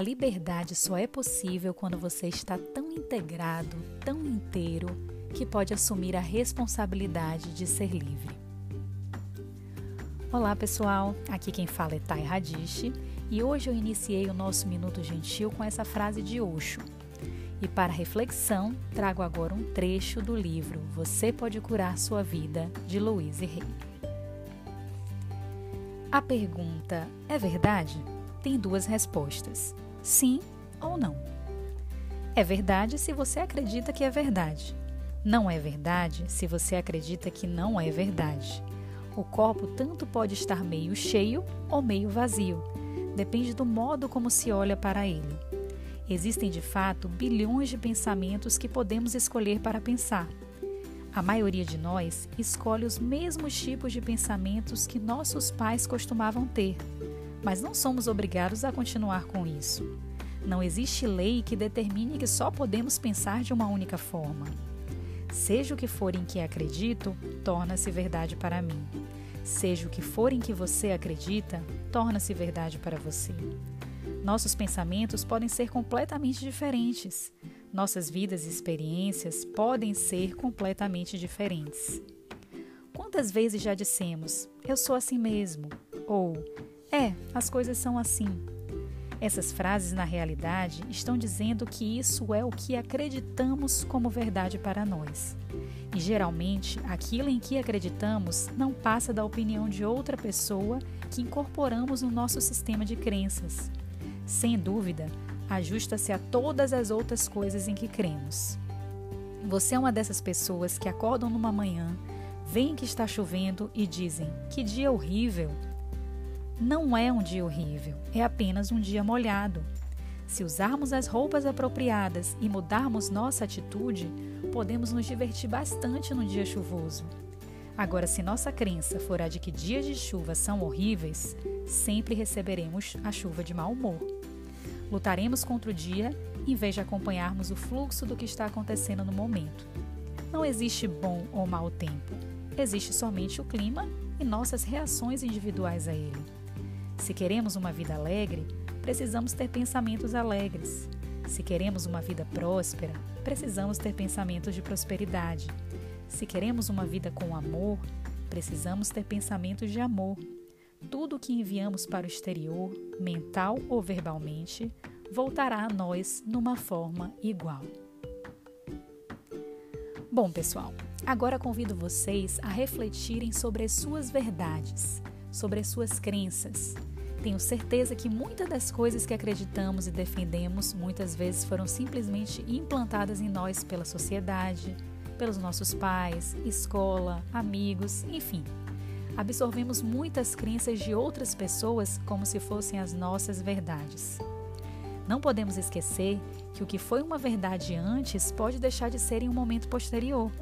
A liberdade só é possível quando você está tão integrado, tão inteiro, que pode assumir a responsabilidade de ser livre. Olá pessoal, aqui quem fala é Thay Radish e hoje eu iniciei o nosso Minuto Gentil com essa frase de Osho. E para reflexão, trago agora um trecho do livro Você Pode Curar Sua Vida, de Louise Hay. A pergunta é verdade? tem duas respostas: sim ou não. É verdade se você acredita que é verdade. Não é verdade se você acredita que não é verdade. O copo tanto pode estar meio cheio ou meio vazio. Depende do modo como se olha para ele. Existem de fato bilhões de pensamentos que podemos escolher para pensar. A maioria de nós escolhe os mesmos tipos de pensamentos que nossos pais costumavam ter mas não somos obrigados a continuar com isso. Não existe lei que determine que só podemos pensar de uma única forma. Seja o que for em que acredito, torna-se verdade para mim. Seja o que for em que você acredita, torna-se verdade para você. Nossos pensamentos podem ser completamente diferentes. Nossas vidas e experiências podem ser completamente diferentes. Quantas vezes já dissemos, eu sou assim mesmo? Ou é, as coisas são assim. Essas frases, na realidade, estão dizendo que isso é o que acreditamos como verdade para nós. E geralmente, aquilo em que acreditamos não passa da opinião de outra pessoa que incorporamos no nosso sistema de crenças. Sem dúvida, ajusta-se a todas as outras coisas em que cremos. Você é uma dessas pessoas que acordam numa manhã, veem que está chovendo e dizem: Que dia horrível! Não é um dia horrível, é apenas um dia molhado. Se usarmos as roupas apropriadas e mudarmos nossa atitude, podemos nos divertir bastante no dia chuvoso. Agora, se nossa crença for a de que dias de chuva são horríveis, sempre receberemos a chuva de mau humor. Lutaremos contra o dia em vez de acompanharmos o fluxo do que está acontecendo no momento. Não existe bom ou mau tempo, existe somente o clima e nossas reações individuais a ele. Se queremos uma vida alegre, precisamos ter pensamentos alegres. Se queremos uma vida próspera, precisamos ter pensamentos de prosperidade. Se queremos uma vida com amor, precisamos ter pensamentos de amor. Tudo o que enviamos para o exterior, mental ou verbalmente, voltará a nós numa forma igual. Bom, pessoal, agora convido vocês a refletirem sobre as suas verdades, sobre as suas crenças, tenho certeza que muitas das coisas que acreditamos e defendemos muitas vezes foram simplesmente implantadas em nós pela sociedade, pelos nossos pais, escola, amigos, enfim. Absorvemos muitas crenças de outras pessoas como se fossem as nossas verdades. Não podemos esquecer que o que foi uma verdade antes pode deixar de ser em um momento posterior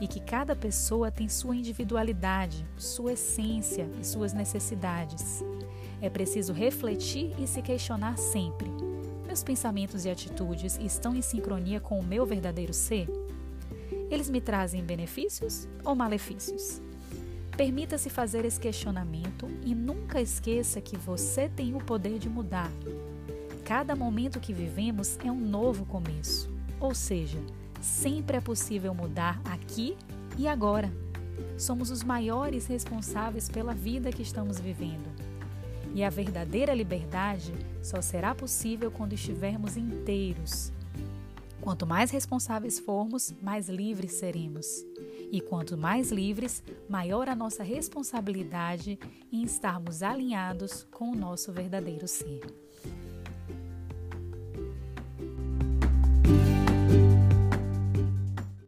e que cada pessoa tem sua individualidade, sua essência e suas necessidades. É preciso refletir e se questionar sempre. Meus pensamentos e atitudes estão em sincronia com o meu verdadeiro ser? Eles me trazem benefícios ou malefícios? Permita-se fazer esse questionamento e nunca esqueça que você tem o poder de mudar. Cada momento que vivemos é um novo começo, ou seja, sempre é possível mudar aqui e agora. Somos os maiores responsáveis pela vida que estamos vivendo. E a verdadeira liberdade só será possível quando estivermos inteiros. Quanto mais responsáveis formos, mais livres seremos. E quanto mais livres, maior a nossa responsabilidade em estarmos alinhados com o nosso verdadeiro ser.